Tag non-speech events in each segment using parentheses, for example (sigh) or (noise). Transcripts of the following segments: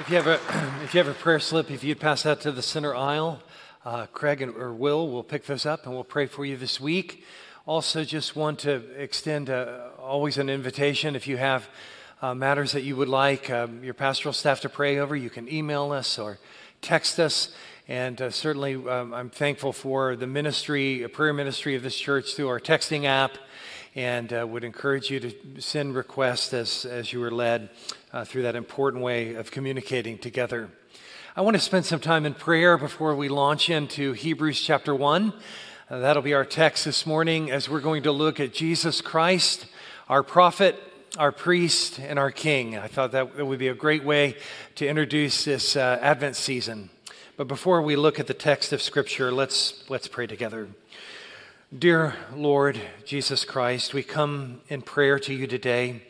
If you have a, (clears throat) if you have a prayer slip, if you'd pass that to the center aisle, uh, Craig and, or Will will pick those up and we'll pray for you this week. Also, just want to extend uh, always an invitation if you have uh, matters that you would like um, your pastoral staff to pray over, you can email us or text us. And uh, certainly, um, I'm thankful for the ministry, a prayer ministry of this church through our texting app and uh, would encourage you to send requests as, as you are led uh, through that important way of communicating together. I want to spend some time in prayer before we launch into Hebrews chapter 1. Uh, that'll be our text this morning as we're going to look at Jesus Christ, our prophet, our priest, and our king. I thought that would be a great way to introduce this uh, Advent season. But before we look at the text of Scripture, let's, let's pray together. Dear Lord Jesus Christ, we come in prayer to you today,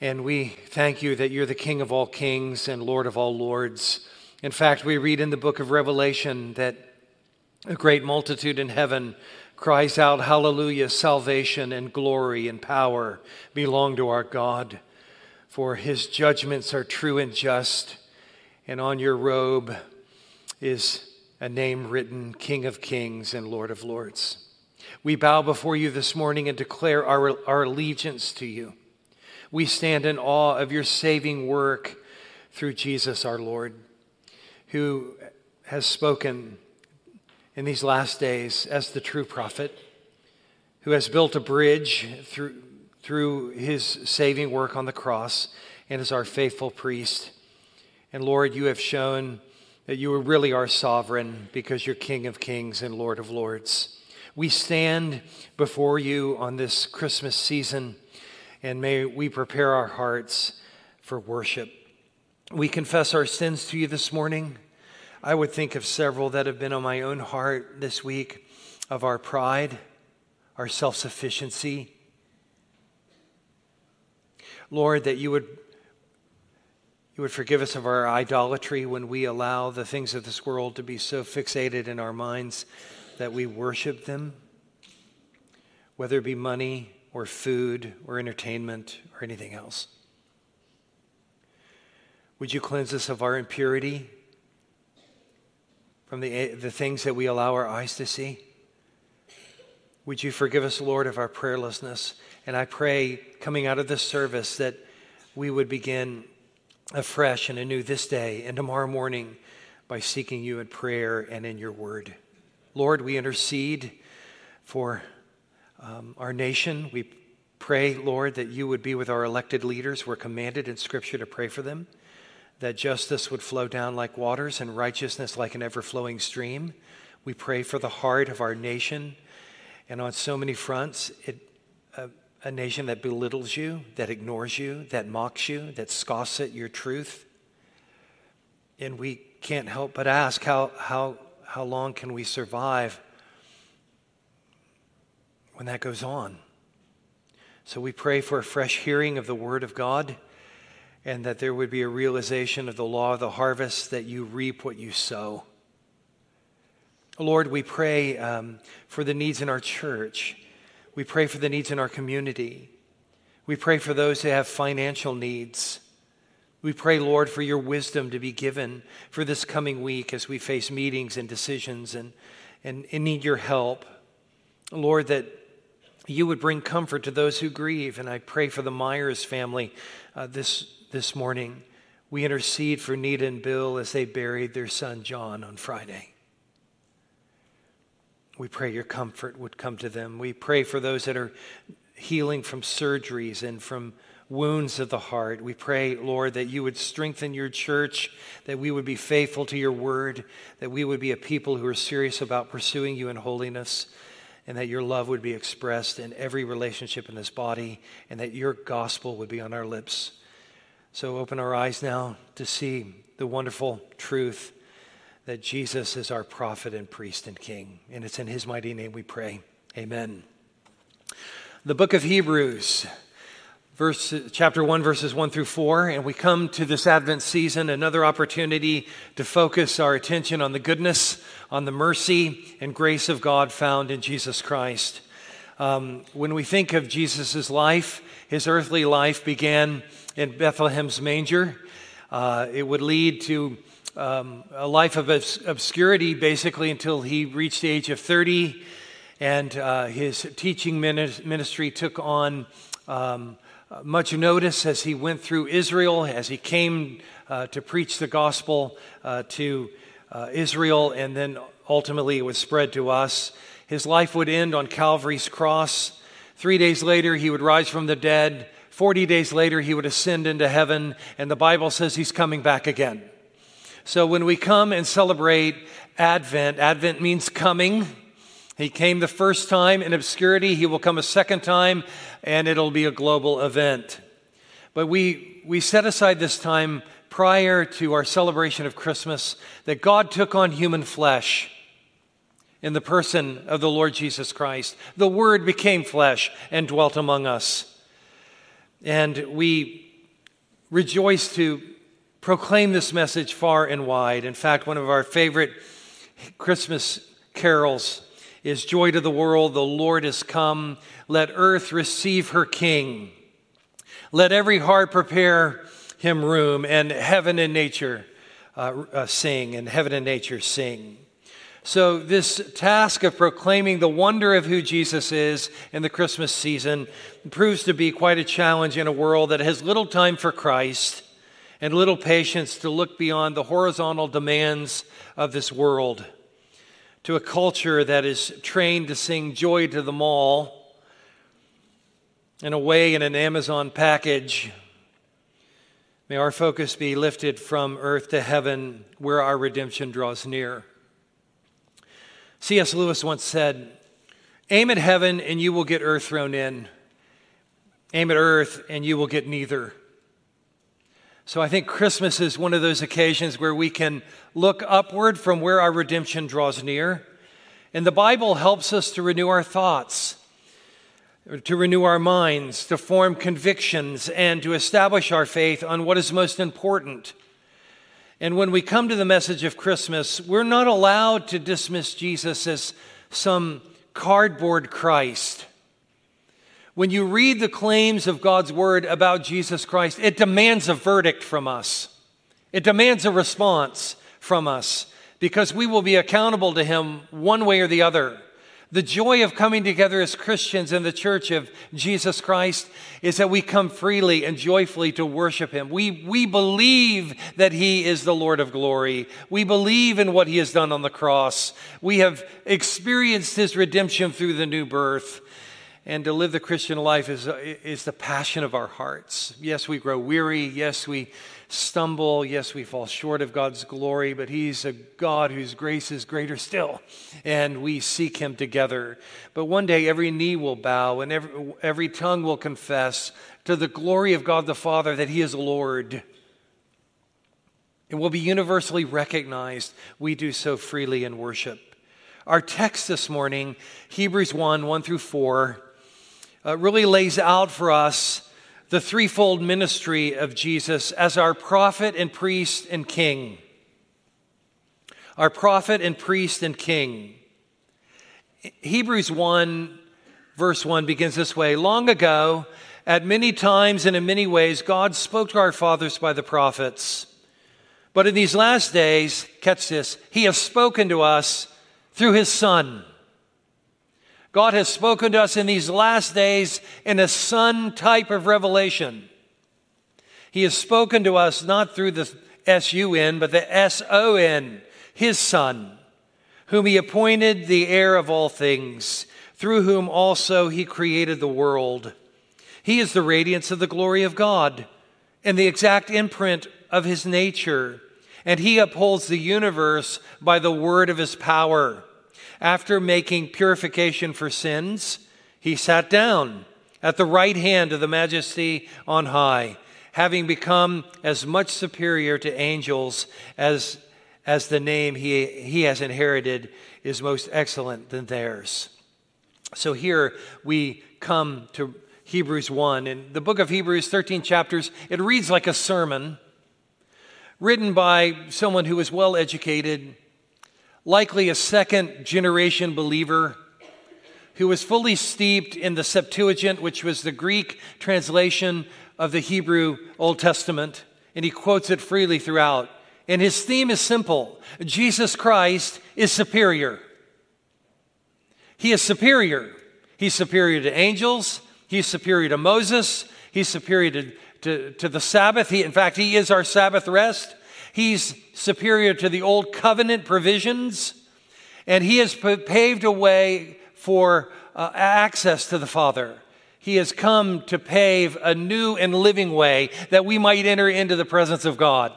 and we thank you that you're the King of all kings and Lord of all lords. In fact, we read in the book of Revelation that a great multitude in heaven cries out, Hallelujah, salvation and glory and power belong to our God, for his judgments are true and just, and on your robe is a name written King of kings and Lord of lords. We bow before you this morning and declare our, our allegiance to you. We stand in awe of your saving work through Jesus our Lord, who has spoken in these last days as the true prophet, who has built a bridge through, through his saving work on the cross and is our faithful priest. And Lord, you have shown that you are really are sovereign because you're King of kings and Lord of lords. We stand before you on this Christmas season, and may we prepare our hearts for worship. We confess our sins to you this morning. I would think of several that have been on my own heart this week of our pride, our self sufficiency. Lord, that you would, you would forgive us of our idolatry when we allow the things of this world to be so fixated in our minds that we worship them, whether it be money or food or entertainment or anything else. Would you cleanse us of our impurity from the, the things that we allow our eyes to see? Would you forgive us, Lord, of our prayerlessness? And I pray, coming out of this service, that we would begin afresh and anew this day and tomorrow morning by seeking you in prayer and in your word. Lord, we intercede for um, our nation. We pray, Lord, that you would be with our elected leaders. We're commanded in Scripture to pray for them, that justice would flow down like waters and righteousness like an ever flowing stream. We pray for the heart of our nation. And on so many fronts, it, uh, a nation that belittles you, that ignores you, that mocks you, that scoffs at your truth. And we can't help but ask how, how how long can we survive when that goes on? So we pray for a fresh hearing of the Word of God and that there would be a realization of the law of the harvest that you reap what you sow. Lord, we pray um, for the needs in our church. We pray for the needs in our community. We pray for those who have financial needs. We pray, Lord, for your wisdom to be given for this coming week as we face meetings and decisions and, and, and need your help. Lord, that you would bring comfort to those who grieve. And I pray for the Myers family uh, this, this morning. We intercede for Nita and Bill as they buried their son John on Friday. We pray your comfort would come to them. We pray for those that are healing from surgeries and from wounds of the heart. We pray, Lord, that you would strengthen your church, that we would be faithful to your word, that we would be a people who are serious about pursuing you in holiness, and that your love would be expressed in every relationship in this body, and that your gospel would be on our lips. So open our eyes now to see the wonderful truth that Jesus is our prophet and priest and king. And it's in his mighty name we pray. Amen. The book of Hebrews verse, chapter 1, verses 1 through 4. And we come to this Advent season, another opportunity to focus our attention on the goodness, on the mercy and grace of God found in Jesus Christ. Um, when we think of Jesus' life, his earthly life began in Bethlehem's manger. Uh, it would lead to um, a life of obscurity basically until he reached the age of 30. And uh, his teaching ministry took on um, much notice as he went through Israel, as he came uh, to preach the gospel uh, to uh, Israel, and then ultimately it was spread to us. His life would end on Calvary's cross. Three days later, he would rise from the dead. 40 days later, he would ascend into heaven, and the Bible says he's coming back again. So when we come and celebrate Advent, Advent means coming. He came the first time in obscurity, he will come a second time, and it'll be a global event. But we, we set aside this time prior to our celebration of Christmas that God took on human flesh in the person of the Lord Jesus Christ. The Word became flesh and dwelt among us. And we rejoice to proclaim this message far and wide. In fact, one of our favorite Christmas carols is Joy to the World, the Lord is come. Let earth receive her King. Let every heart prepare him room, and heaven and nature uh, uh, sing, and heaven and nature sing. So, this task of proclaiming the wonder of who Jesus is in the Christmas season proves to be quite a challenge in a world that has little time for Christ and little patience to look beyond the horizontal demands of this world to a culture that is trained to sing joy to the mall and away in an Amazon package. May our focus be lifted from earth to heaven where our redemption draws near. C.S. Lewis once said, Aim at heaven and you will get earth thrown in. Aim at earth and you will get neither. So I think Christmas is one of those occasions where we can look upward from where our redemption draws near. And the Bible helps us to renew our thoughts, to renew our minds, to form convictions, and to establish our faith on what is most important. And when we come to the message of Christmas, we're not allowed to dismiss Jesus as some cardboard Christ when you read the claims of God's word about Jesus Christ, it demands a verdict from us. It demands a response from us because we will be accountable to Him one way or the other. The joy of coming together as Christians in the church of Jesus Christ is that we come freely and joyfully to worship Him. We, we believe that He is the Lord of glory. We believe in what He has done on the cross. We have experienced His redemption through the new birth. And to live the Christian life is, is the passion of our hearts. Yes, we grow weary. Yes, we stumble. Yes, we fall short of God's glory, but He's a God whose grace is greater still, and we seek Him together. But one day every knee will bow and every, every tongue will confess to the glory of God the Father that He is Lord. It will be universally recognized. We do so freely in worship. Our text this morning, Hebrews 1 1 through 4 uh, really lays out for us the threefold ministry of Jesus as our prophet and priest and king. Our prophet and priest and king. Hebrews 1, verse 1 begins this way Long ago, at many times and in many ways, God spoke to our fathers by the prophets. But in these last days, catch this, He has spoken to us through His Son God has spoken to us in these last days in a son type of revelation. He has spoken to us not through the S U N, but the S O N, his son, whom he appointed the heir of all things, through whom also he created the world. He is the radiance of the glory of God and the exact imprint of his nature, and he upholds the universe by the word of his power. After making purification for sins, he sat down at the right hand of the majesty on high, having become as much superior to angels as, as the name he, he has inherited is most excellent than theirs. So here we come to Hebrews 1. In the book of Hebrews, 13 chapters, it reads like a sermon written by someone who was well educated likely a second generation believer who was fully steeped in the Septuagint, which was the Greek translation of the Hebrew Old Testament, and he quotes it freely throughout. And his theme is simple Jesus Christ is superior. He is superior. He's superior to angels, he's superior to Moses, he's superior to, to, to the Sabbath. He, in fact, he is our Sabbath rest. He's superior to the old covenant provisions, and he has paved a way for uh, access to the Father. He has come to pave a new and living way that we might enter into the presence of God.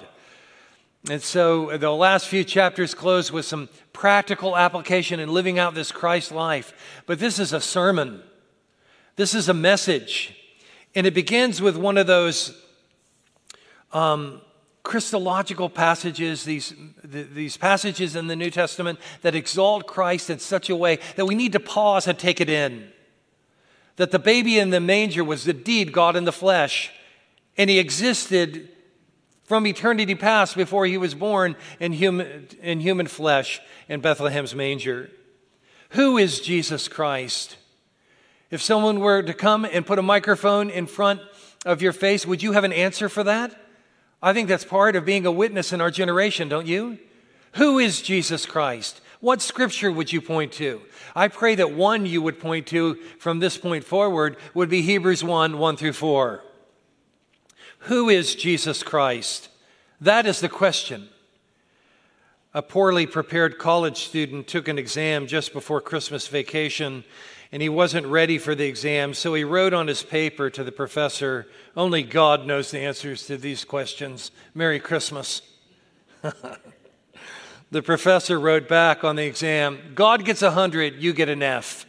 And so the last few chapters close with some practical application in living out this Christ life. But this is a sermon, this is a message. And it begins with one of those um, Christological passages, these, these passages in the New Testament that exalt Christ in such a way that we need to pause and take it in. That the baby in the manger was indeed God in the flesh, and he existed from eternity past before he was born in human, in human flesh in Bethlehem's manger. Who is Jesus Christ? If someone were to come and put a microphone in front of your face, would you have an answer for that? I think that's part of being a witness in our generation, don't you? Who is Jesus Christ? What scripture would you point to? I pray that one you would point to from this point forward would be Hebrews 1 1 through 4. Who is Jesus Christ? That is the question. A poorly prepared college student took an exam just before Christmas vacation and he wasn't ready for the exam, so he wrote on his paper to the professor, Only God knows the answers to these questions. Merry Christmas. (laughs) the professor wrote back on the exam, God gets a 100, you get an F.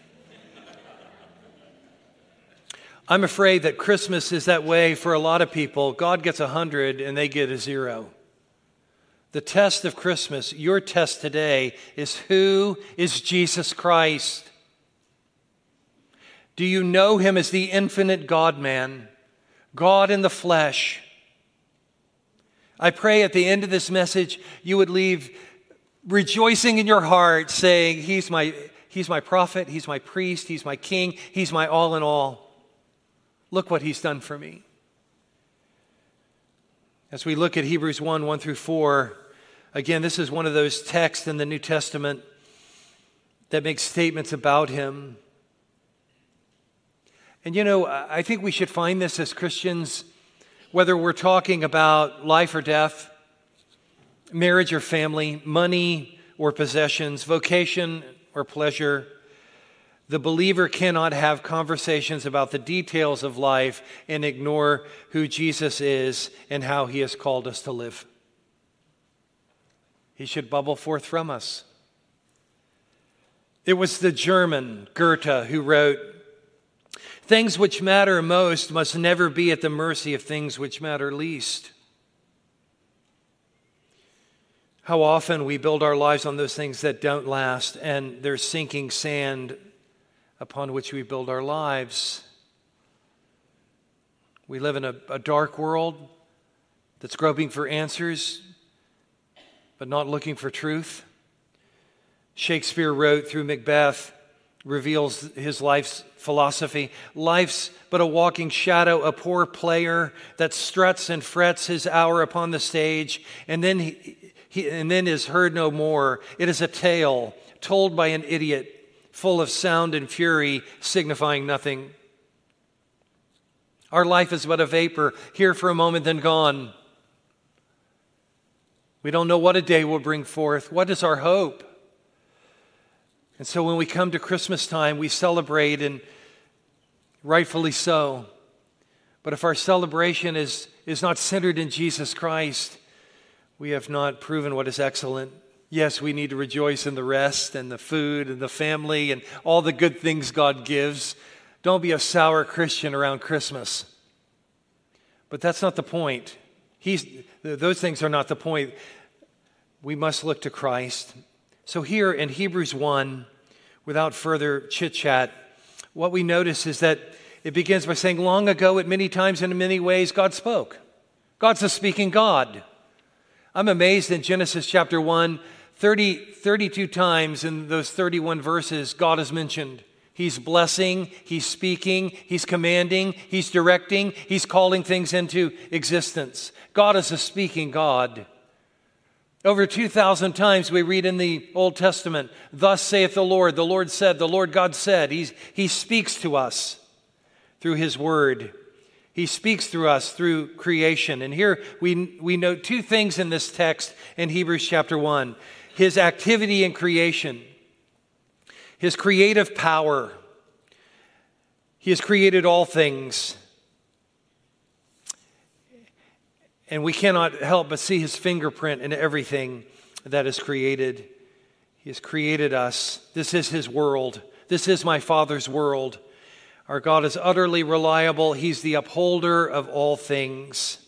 I'm afraid that Christmas is that way for a lot of people. God gets a 100 and they get a zero. The test of Christmas, your test today, is who is Jesus Christ? Do you know him as the infinite God man, God in the flesh? I pray at the end of this message you would leave rejoicing in your heart, saying, He's my, he's my prophet, He's my priest, He's my king, He's my all in all. Look what He's done for me. As we look at Hebrews 1 1 through 4, again, this is one of those texts in the New Testament that makes statements about Him. And you know, I think we should find this as Christians, whether we're talking about life or death, marriage or family, money or possessions, vocation or pleasure. The believer cannot have conversations about the details of life and ignore who Jesus is and how he has called us to live. He should bubble forth from us. It was the German Goethe who wrote, Things which matter most must never be at the mercy of things which matter least. How often we build our lives on those things that don't last, and there's sinking sand upon which we build our lives. We live in a, a dark world that's groping for answers, but not looking for truth. Shakespeare wrote through Macbeth reveals his life's philosophy. Life's but a walking shadow, a poor player that struts and frets his hour upon the stage, and then, he, he, and then is heard no more. It is a tale told by an idiot, full of sound and fury, signifying nothing. Our life is but a vapor, here for a moment, then gone. We don't know what a day will bring forth. What is our hope? And so when we come to Christmas time, we celebrate, and rightfully so. But if our celebration is, is not centered in Jesus Christ, we have not proven what is excellent. Yes, we need to rejoice in the rest and the food and the family and all the good things God gives. Don't be a sour Christian around Christmas. But that's not the point. He's, those things are not the point. We must look to Christ. So, here in Hebrews 1, without further chit chat, what we notice is that it begins by saying, Long ago, at many times and in many ways, God spoke. God's a speaking God. I'm amazed in Genesis chapter 1, 30, 32 times in those 31 verses, God is mentioned. He's blessing, He's speaking, He's commanding, He's directing, He's calling things into existence. God is a speaking God. Over 2,000 times we read in the Old Testament, Thus saith the Lord, the Lord said, the Lord God said. He's, he speaks to us through His Word. He speaks through us through creation. And here we, we note two things in this text in Hebrews chapter 1 His activity in creation, His creative power. He has created all things. And we cannot help but see his fingerprint in everything that is created. He has created us. This is his world. This is my Father's world. Our God is utterly reliable. He's the upholder of all things.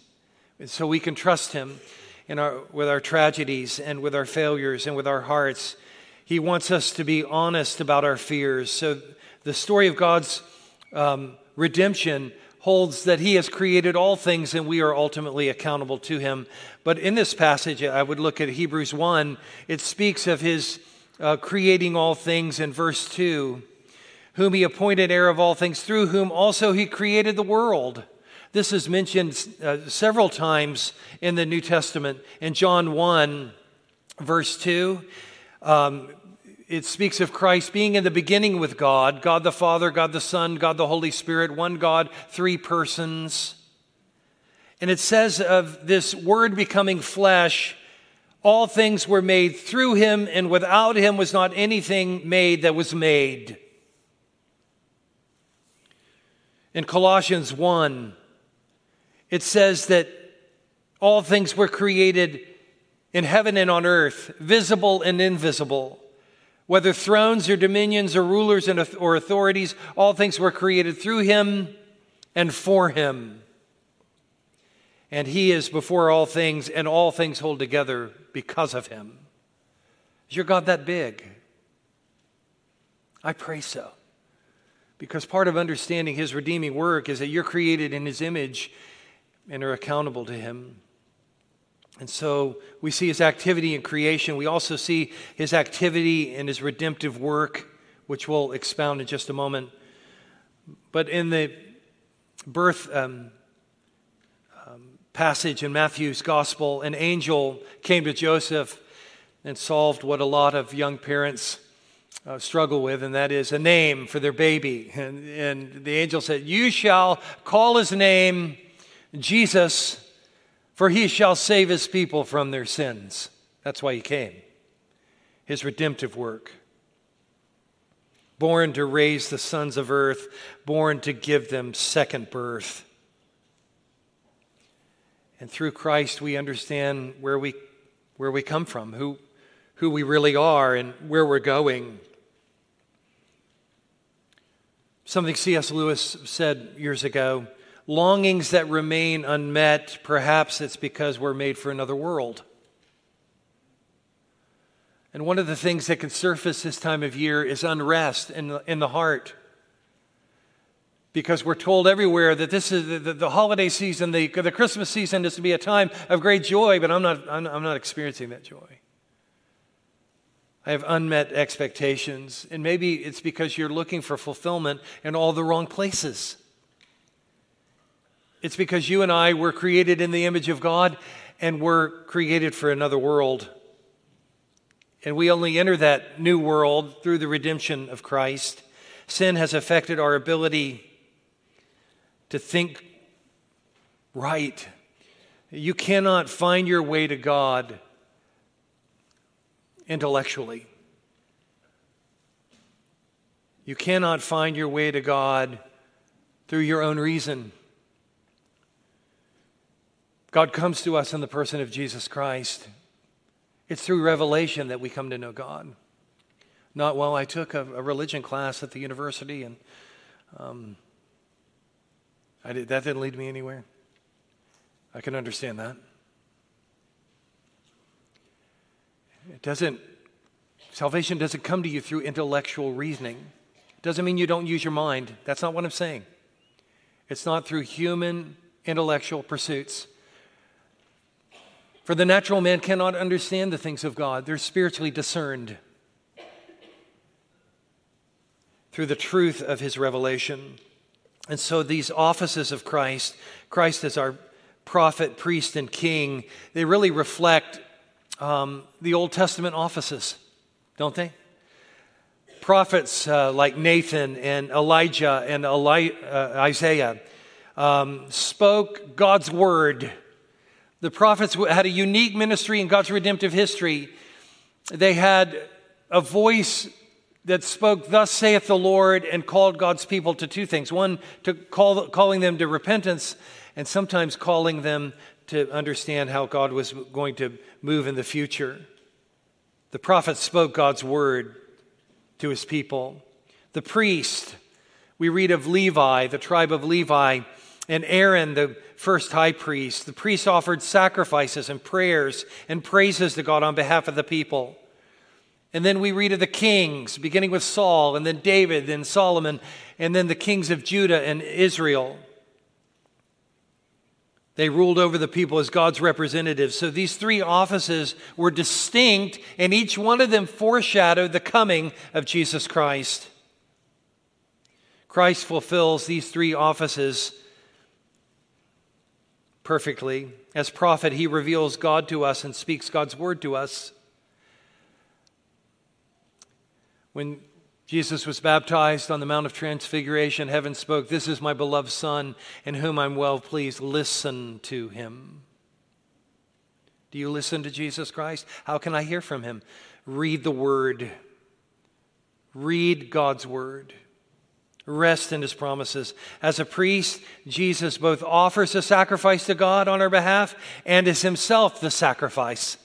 And so we can trust him in our, with our tragedies and with our failures and with our hearts. He wants us to be honest about our fears. So the story of God's um, redemption holds that he has created all things and we are ultimately accountable to him. But in this passage, I would look at Hebrews 1. It speaks of his uh, creating all things in verse 2, whom he appointed heir of all things, through whom also he created the world. This is mentioned uh, several times in the New Testament. In John 1, verse 2, um, it speaks of Christ being in the beginning with God God the Father, God the Son, God the Holy Spirit, one God, three persons. And it says of this Word becoming flesh, all things were made through him, and without him was not anything made that was made. In Colossians 1, it says that all things were created in heaven and on earth, visible and invisible whether thrones or dominions or rulers or authorities, all things were created through him and for him. And he is before all things, and all things hold together because of him. Is your God that big? I pray so. Because part of understanding his redeeming work is that you're created in his image and are accountable to him. And so we see his activity in creation. We also see his activity in his redemptive work, which we'll expound in just a moment. But in the birth um, um, passage in Matthew's gospel, an angel came to Joseph and solved what a lot of young parents uh, struggle with, and that is a name for their baby. And, and the angel said, You shall call his name Jesus for he shall save his people from their sins. That's why he came. His redemptive work. Born to raise the sons of earth, born to give them second birth. And through Christ, we understand where we, where we come from, who, who we really are, and where we're going. Something C.S. Lewis said years ago longings that remain unmet, perhaps it's because we're made for another world. And one of the things that can surface this time of year is unrest in the, in the heart. Because we're told everywhere that this is the, the, holiday season, the, the Christmas season is to be a time of great joy, but I'm not, I'm, I'm not experiencing that joy. I have unmet expectations, and maybe it's because you're looking for fulfillment in all the wrong places. It's because you and I were created in the image of God and were created for another world. And we only enter that new world through the redemption of Christ. Sin has affected our ability to think right. You cannot find your way to God intellectually. You cannot find your way to God through your own reason. God comes to us in the person of Jesus Christ. It's through revelation that we come to know God. Not, well, I took a, a religion class at the university and um, did, that didn't lead me anywhere. I can understand that. It doesn't, salvation doesn't come to you through intellectual reasoning. It doesn't mean you don't use your mind. That's not what I'm saying. It's not through human intellectual pursuits. For the natural man cannot understand the things of God, they're spiritually discerned. through the truth of his revelation. And so these offices of Christ, Christ as our prophet, priest, and king, they really reflect um, the Old Testament offices, don't they? Prophets uh, like Nathan and Elijah and Eli- uh, Isaiah um, spoke God's word. The prophets had a unique ministry in God's redemptive history. They had a voice that spoke, Thus saith the Lord, and called God's people to two things. One, to call, calling them to repentance, and sometimes calling them to understand how God was going to move in the future. The prophet spoke God's word to his people. The priest, we read of Levi, the tribe of Levi, and Aaron, the first high priest. The priest offered sacrifices and prayers and praises to God on behalf of the people. And then we read of the kings, beginning with Saul, and then David, then Solomon, and then the kings of Judah and Israel. They ruled over the people as God's representatives. So these three offices were distinct, and each one of them foreshadowed the coming of Jesus Christ. Christ fulfills these three offices perfectly. As prophet, he reveals God to us and speaks God's word to us. When Jesus was baptized on the Mount of Transfiguration, heaven spoke, This is my beloved Son, in whom I'm well pleased. Listen to him. Do you listen to Jesus Christ? How can I hear from him? Read the Word. Read God's Word. Rest in his promises. As a priest, Jesus both offers a sacrifice to God on our behalf and is himself the sacrifice.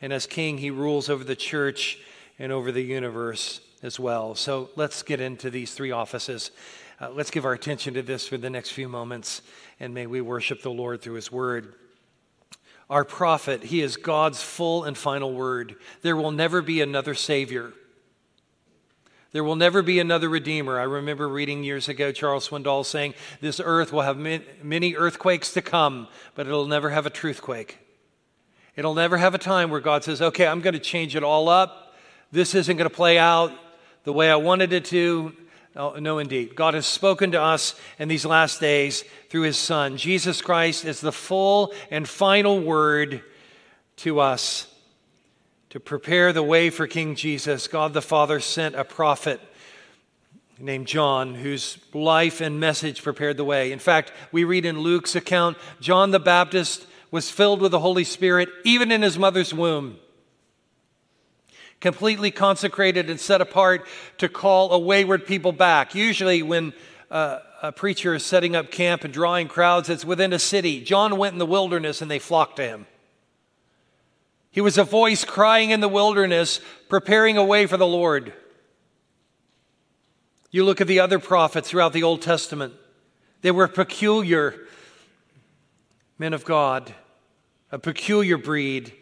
And as king, he rules over the church and over the universe as well. So let's get into these three offices. Uh, let's give our attention to this for the next few moments, and may we worship the Lord through his word. Our prophet, he is God's full and final word. There will never be another Savior. There will never be another Redeemer. I remember reading years ago Charles Swindoll saying, This earth will have many earthquakes to come, but it'll never have a truthquake. It'll never have a time where God says, Okay, I'm going to change it all up this isn't going to play out the way I wanted it to. No, no, indeed. God has spoken to us in these last days through his Son. Jesus Christ is the full and final word to us. To prepare the way for King Jesus, God the Father sent a prophet named John, whose life and message prepared the way. In fact, we read in Luke's account John the Baptist was filled with the Holy Spirit even in his mother's womb completely consecrated and set apart to call a wayward people back. Usually, when uh, a preacher is setting up camp and drawing crowds, it's within a city. John went in the wilderness and they flocked to him. He was a voice crying in the wilderness, preparing a way for the Lord. You look at the other prophets throughout the Old Testament, they were peculiar men of God, a peculiar breed.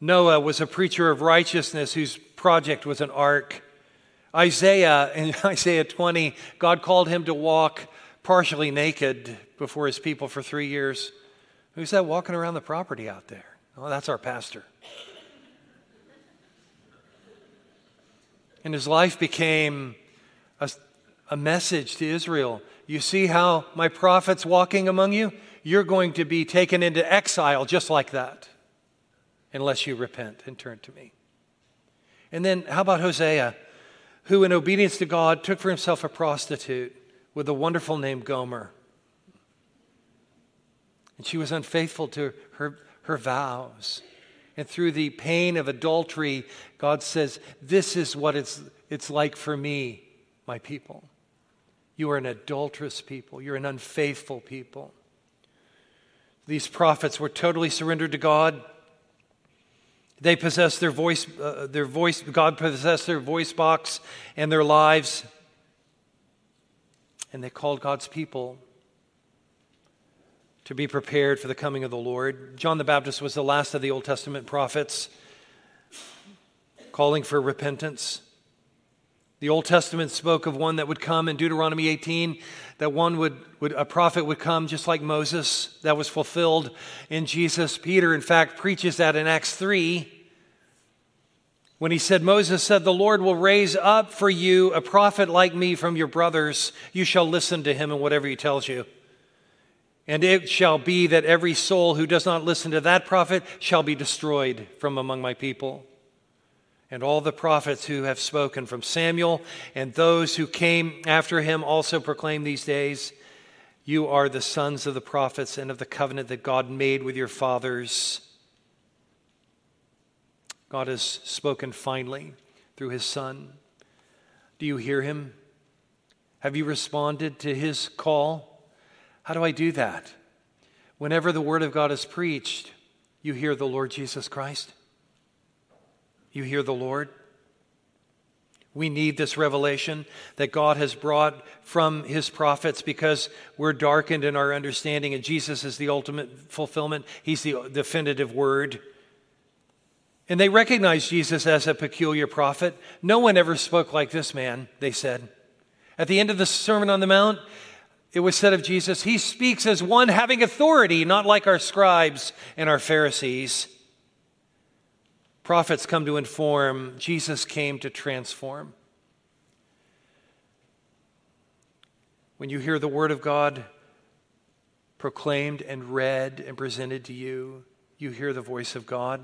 Noah was a preacher of righteousness whose project was an ark. Isaiah, in (laughs) Isaiah 20, God called him to walk partially naked before his people for three years. Who's that walking around the property out there? Oh, that's our pastor. And his life became a, a message to Israel. You see how my prophet's walking among you? You're going to be taken into exile just like that unless you repent and turn to me. And then, how about Hosea, who, in obedience to God, took for himself a prostitute with a wonderful name, Gomer? And she was unfaithful to her, her vows. And through the pain of adultery, God says, This is what it's, it's like for me, my people. You are an adulterous people, you're an unfaithful people. These prophets were totally surrendered to God. They possessed their voice, uh, their voice, God possessed their voice box and their lives. And they called God's people to be prepared for the coming of the Lord. John the Baptist was the last of the Old Testament prophets, calling for repentance. The Old Testament spoke of one that would come in Deuteronomy 18, that one would, would, a prophet would come just like Moses. That was fulfilled in Jesus. Peter, in fact, preaches that in Acts 3 when he said, Moses said, The Lord will raise up for you a prophet like me from your brothers. You shall listen to him in whatever he tells you. And it shall be that every soul who does not listen to that prophet shall be destroyed from among my people. And all the prophets who have spoken from Samuel and those who came after him also proclaim these days You are the sons of the prophets and of the covenant that God made with your fathers. God has spoken finally through his Son. Do you hear him? Have you responded to his call? How do I do that? Whenever the Word of God is preached, you hear the Lord Jesus Christ. You hear the Lord. We need this revelation that God has brought from his prophets because we're darkened in our understanding, and Jesus is the ultimate fulfillment. He's the definitive word. And they recognized Jesus as a peculiar prophet. No one ever spoke like this man, they said. At the end of the Sermon on the Mount, it was said of Jesus, He speaks as one having authority, not like our scribes and our Pharisees. Prophets come to inform, Jesus came to transform. When you hear the Word of God proclaimed and read and presented to you, you hear the voice of God.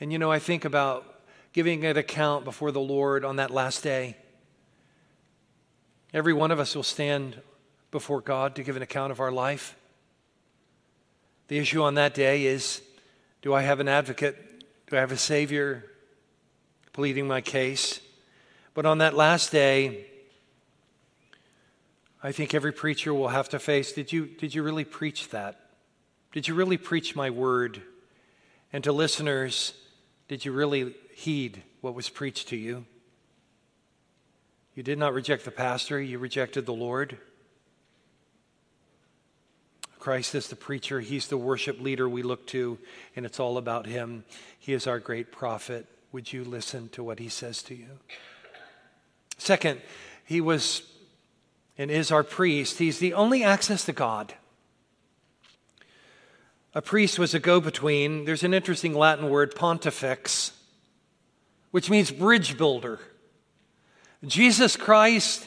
And you know, I think about giving an account before the Lord on that last day. Every one of us will stand before God to give an account of our life. The issue on that day is do I have an advocate? Do I have a Savior pleading my case? But on that last day, I think every preacher will have to face did you, did you really preach that? Did you really preach my word? And to listeners, did you really heed what was preached to you? You did not reject the pastor, you rejected the Lord. Christ is the preacher, He's the worship leader we look to, and it's all about Him. He is our great prophet. Would you listen to what He says to you? Second, He was and is our priest. He's the only access to God. A priest was a go between. There's an interesting Latin word, pontifex, which means bridge builder. Jesus Christ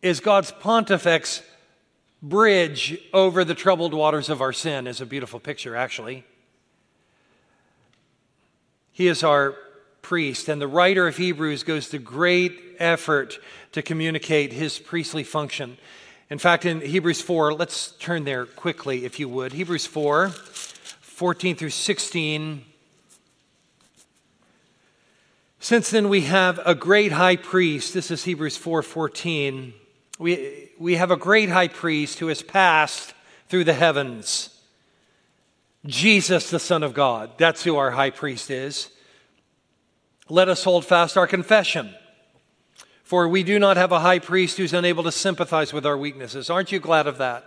is God's pontifex bridge over the troubled waters of our sin, is a beautiful picture, actually. He is our priest, and the writer of Hebrews goes to great effort to communicate his priestly function. In fact, in Hebrews 4, let's turn there quickly, if you would. Hebrews 4, 14 through 16. Since then we have a great high priest. This is Hebrews 4 14. We, we have a great high priest who has passed through the heavens. Jesus, the Son of God. That's who our high priest is. Let us hold fast our confession. For we do not have a high priest who's unable to sympathize with our weaknesses. Aren't you glad of that?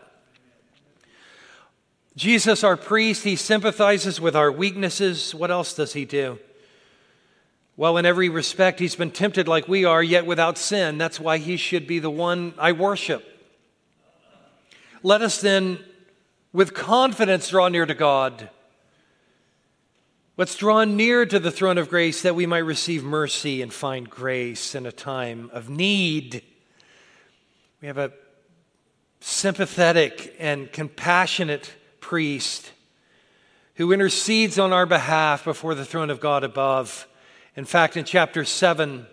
Jesus, our priest, he sympathizes with our weaknesses. What else does he do? Well, in every respect, he's been tempted like we are, yet without sin. That's why he should be the one I worship. Let us then, with confidence, draw near to God. Let's draw near to the throne of grace that we might receive mercy and find grace in a time of need. We have a sympathetic and compassionate priest who intercedes on our behalf before the throne of God above. In fact, in chapter 7,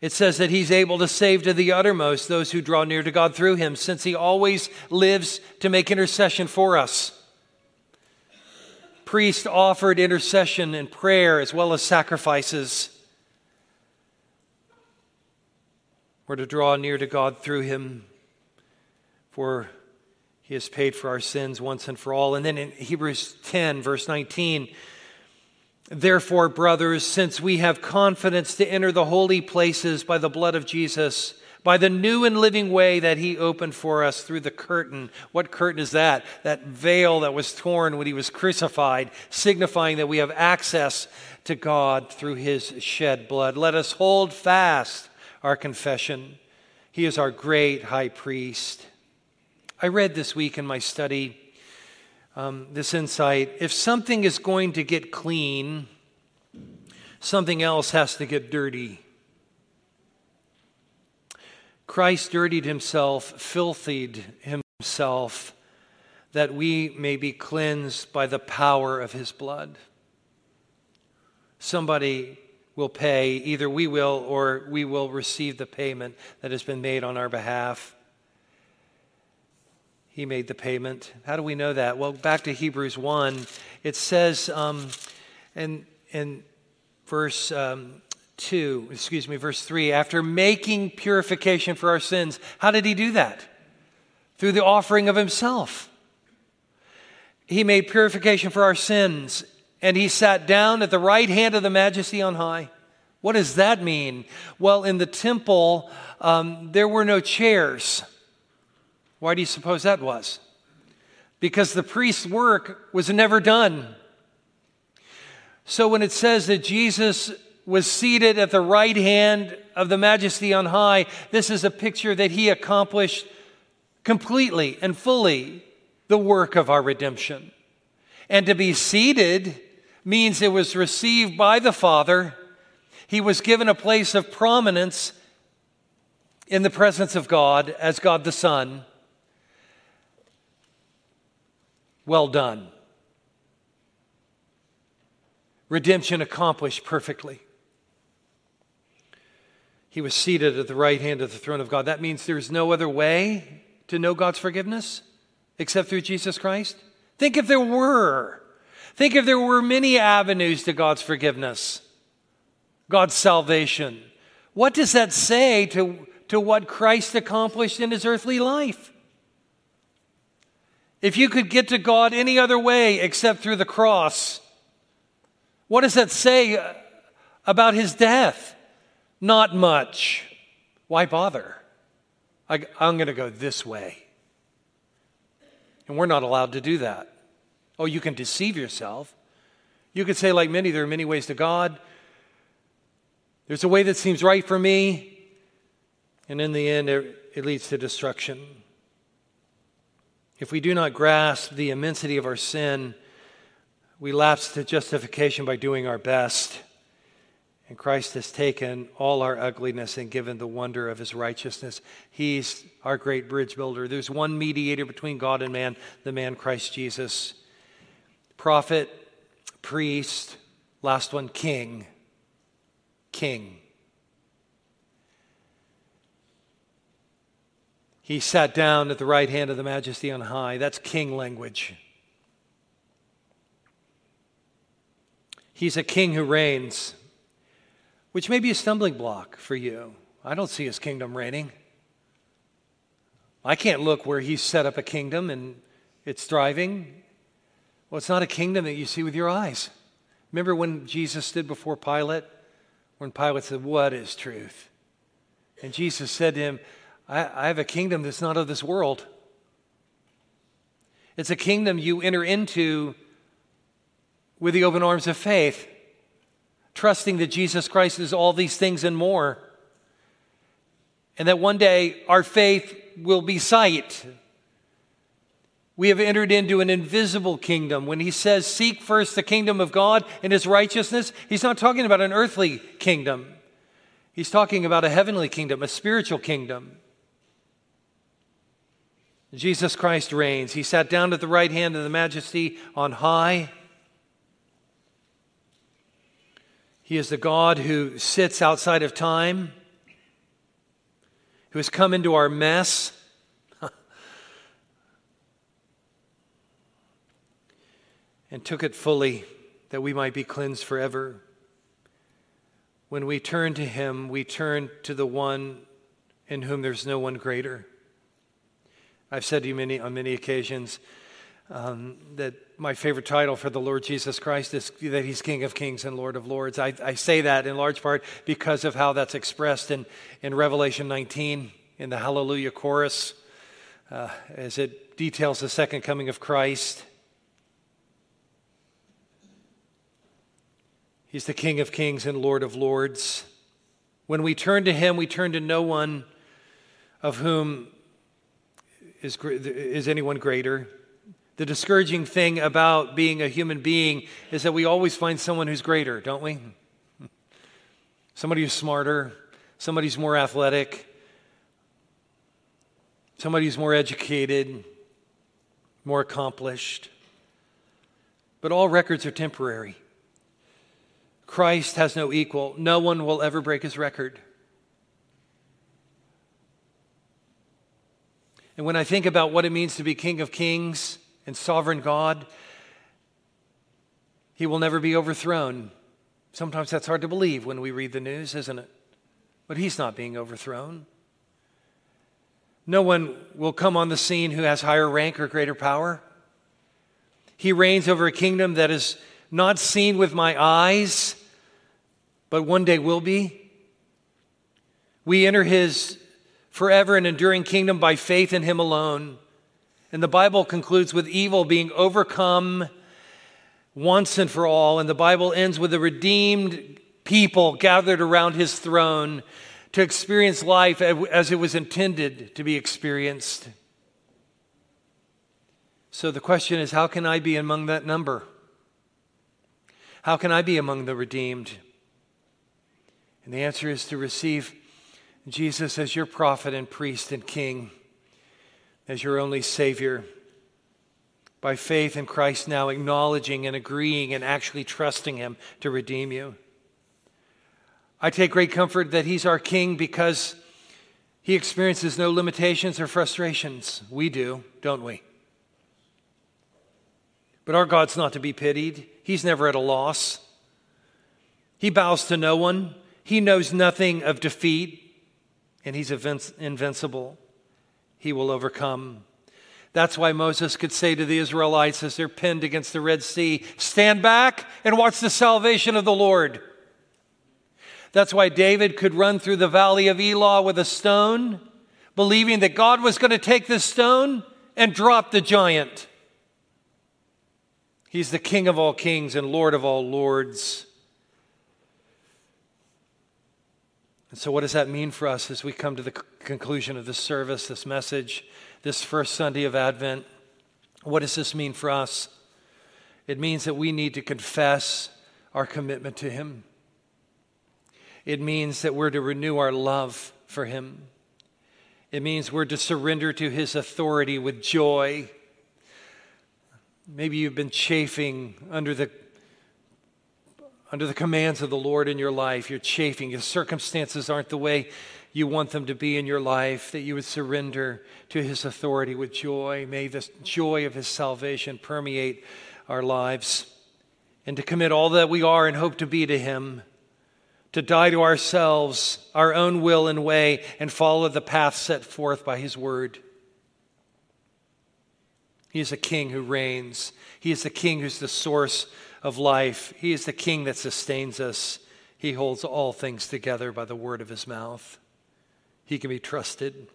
it says that he's able to save to the uttermost those who draw near to God through him, since he always lives to make intercession for us priest offered intercession and prayer as well as sacrifices. We're to draw near to God through him, for he has paid for our sins once and for all. And then in Hebrews 10, verse 19, therefore, brothers, since we have confidence to enter the holy places by the blood of Jesus, by the new and living way that he opened for us through the curtain. What curtain is that? That veil that was torn when he was crucified, signifying that we have access to God through his shed blood. Let us hold fast our confession. He is our great high priest. I read this week in my study um, this insight if something is going to get clean, something else has to get dirty. Christ dirtied himself, filthied himself, that we may be cleansed by the power of his blood. Somebody will pay, either we will or we will receive the payment that has been made on our behalf. He made the payment. How do we know that? Well, back to Hebrews 1, it says um, in, in verse um, 2, excuse me, verse 3, after making purification for our sins, how did he do that? Through the offering of himself. He made purification for our sins, and he sat down at the right hand of the majesty on high. What does that mean? Well, in the temple, um, there were no chairs. Why do you suppose that was? Because the priest's work was never done. So when it says that Jesus was seated at the right hand of the majesty on high, this is a picture that he accomplished completely and fully the work of our redemption. And to be seated means it was received by the Father. He was given a place of prominence in the presence of God as God the Son. Well done. Redemption accomplished perfectly. He was seated at the right hand of the throne of God. That means there's no other way to know God's forgiveness except through Jesus Christ. Think if there were. Think if there were many avenues to God's forgiveness, God's salvation. What does that say to, to what Christ accomplished in his earthly life? If you could get to God any other way except through the cross, what does that say uh, about his death? Not much. Why bother? I, am going to go this way. And we're not allowed to do that. Oh, you can deceive yourself. You could say, like many, there are many ways to God. There's a way that seems right for me, and in the end, it, it leads to destruction. If we do not grasp the immensity of our sin, we lapse to justification by doing our best. And Christ has taken all our ugliness and given the wonder of his righteousness. He's our great bridge builder. There's one mediator between God and man, the man Christ Jesus. Prophet, priest, last one, king. King. He sat down at the right hand of the majesty on high. That's king language. He's a king who reigns which may be a stumbling block for you. I don't see his kingdom reigning. I can't look where he's set up a kingdom and it's thriving. Well, it's not a kingdom that you see with your eyes. Remember when Jesus stood before Pilate? When Pilate said, What is truth? And Jesus said to him, I, I have a kingdom that's not of this world. It's a kingdom you enter into with the open arms of faith trusting that Jesus Christ is all these things and more. And that one day our faith will be sight. We have entered into an invisible kingdom. When he says, Seek first the kingdom of God and his righteousness, he's not talking about an earthly kingdom. He's talking about a heavenly kingdom, a spiritual kingdom. Jesus Christ reigns. He sat down at the right hand of the majesty on high. He is the God who sits outside of time, who has come into our mess. (laughs) and took it fully that we might be cleansed forever. When we turn to Him, we turn to the one in whom there's no one greater. I've said to you many, on many occasions um, that my favorite title for the Lord Jesus Christ is that He's King of Kings and Lord of Lords. I, I say that in large part because of how that's expressed in, in Revelation 19 in the Hallelujah chorus uh, as it details the second coming of Christ. He's the King of Kings and Lord of Lords. When we turn to Him, we turn to no one of whom is, is anyone greater. The discouraging thing about being a human being is that we always find someone who's greater, don't we? somebody who's smarter, somebody who's more athletic, somebody who's more educated, more accomplished. But all records are temporary. Christ has no equal. No one will ever break his record. And when I think about what it means to be King of Kings and sovereign God, he will never be overthrown. Sometimes that's hard to believe when we read the news, isn't it? But he's not being overthrown. No one will come on the scene who has higher rank or greater power. He reigns over a kingdom that is not seen with my eyes, but one day will be. We enter his forever and enduring kingdom by faith in him alone. And the Bible concludes with evil being overcome once and for all. And the Bible ends with the redeemed people gathered around his throne to experience life as it was intended to be experienced. So the question is how can I be among that number? How can I be among the redeemed? And the answer is to receive Jesus as your prophet and priest and king, as your only Savior by faith in Christ now, acknowledging and agreeing and actually trusting Him to redeem you. I take great comfort that He's our King because He experiences no limitations or frustrations. We do, don't we? But our God's not to be pitied. He's never at a loss. He bows to no one. He knows nothing of defeat, and He's invincible. He will overcome. That's why Moses could say to the Israelites as they're pinned against the Red Sea, Stand back and watch the salvation of the Lord. That's why David could run through the valley of Elah with a stone, believing that God was going to take this stone and drop the giant. He's the King of all kings and Lord of all lords. And so, what does that mean for us as we come to the conclusion of this service, this message? this first Sunday of Advent. What does this mean for us? It means that we need to confess our commitment to Him. It means that we're to renew our love for Him. It means we're to surrender to His authority with joy. Maybe you've been chafing under the under the commands of the Lord in your life. You're chafing. Your circumstances aren't the way you want them to be in your life, that you would surrender to His authority with joy. May the joy of His salvation permeate our lives, and to commit all that we are and hope to be to Him, to die to ourselves, our own will and way, and follow the path set forth by His word. He is a king who reigns. He is the king who's the source of life. He is the king that sustains us. He holds all things together by the word of his mouth. He can be trusted.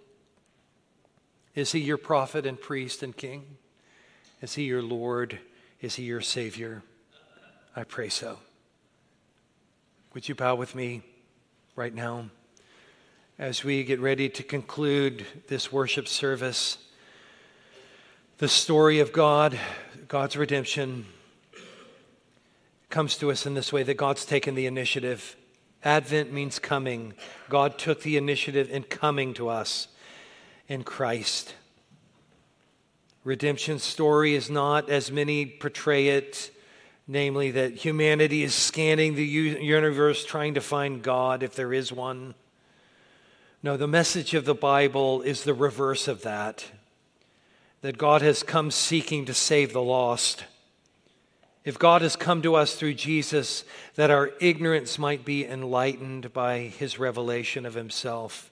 Is he your prophet and priest and king? Is he your Lord? Is he your Savior? I pray so. Would you bow with me right now as we get ready to conclude this worship service? The story of God, God's redemption, comes to us in this way that God's taken the initiative. Advent means coming. God took the initiative in coming to us in Christ. Redemption story is not as many portray it, namely that humanity is scanning the universe trying to find God if there is one. No, the message of the Bible is the reverse of that. That God has come seeking to save the lost if God has come to us through Jesus, that our ignorance might be enlightened by his revelation of himself,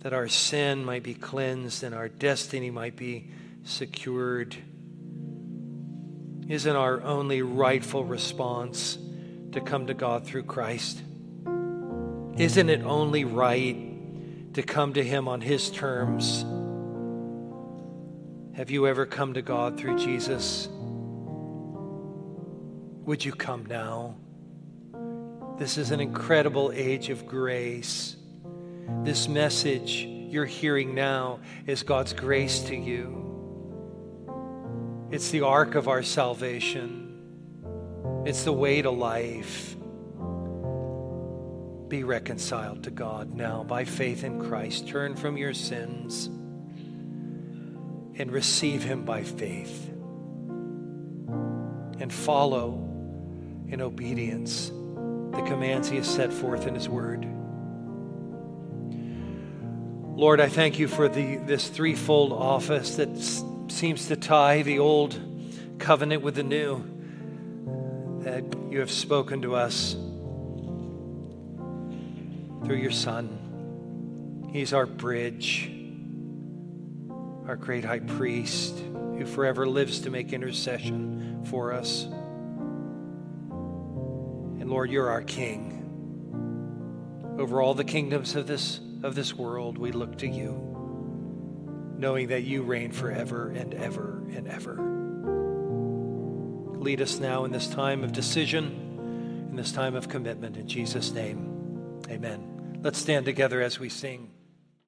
that our sin might be cleansed and our destiny might be secured, isn't our only rightful response to come to God through Christ? Isn't it only right to come to him on his terms? Have you ever come to God through Jesus? Would you come now? This is an incredible age of grace. This message you're hearing now is God's grace to you. It's the ark of our salvation, it's the way to life. be reconciled to God now by faith in Christ. Turn from your sins and receive Him by faith. And follow in obedience the commands He has set forth in His Word. Lord, I thank you for the, this threefold office that s- seems to tie the old covenant with the new, that you have spoken to us through your Son. He's our bridge, our great high priest who forever lives to make intercession for us. And Lord, you're our King. Over all the kingdoms of this, of this world, we look to you, knowing that you reign forever and ever and ever. Lead us now in this time of decision, in this time of commitment. In Jesus' name, amen. Let's stand together as we sing.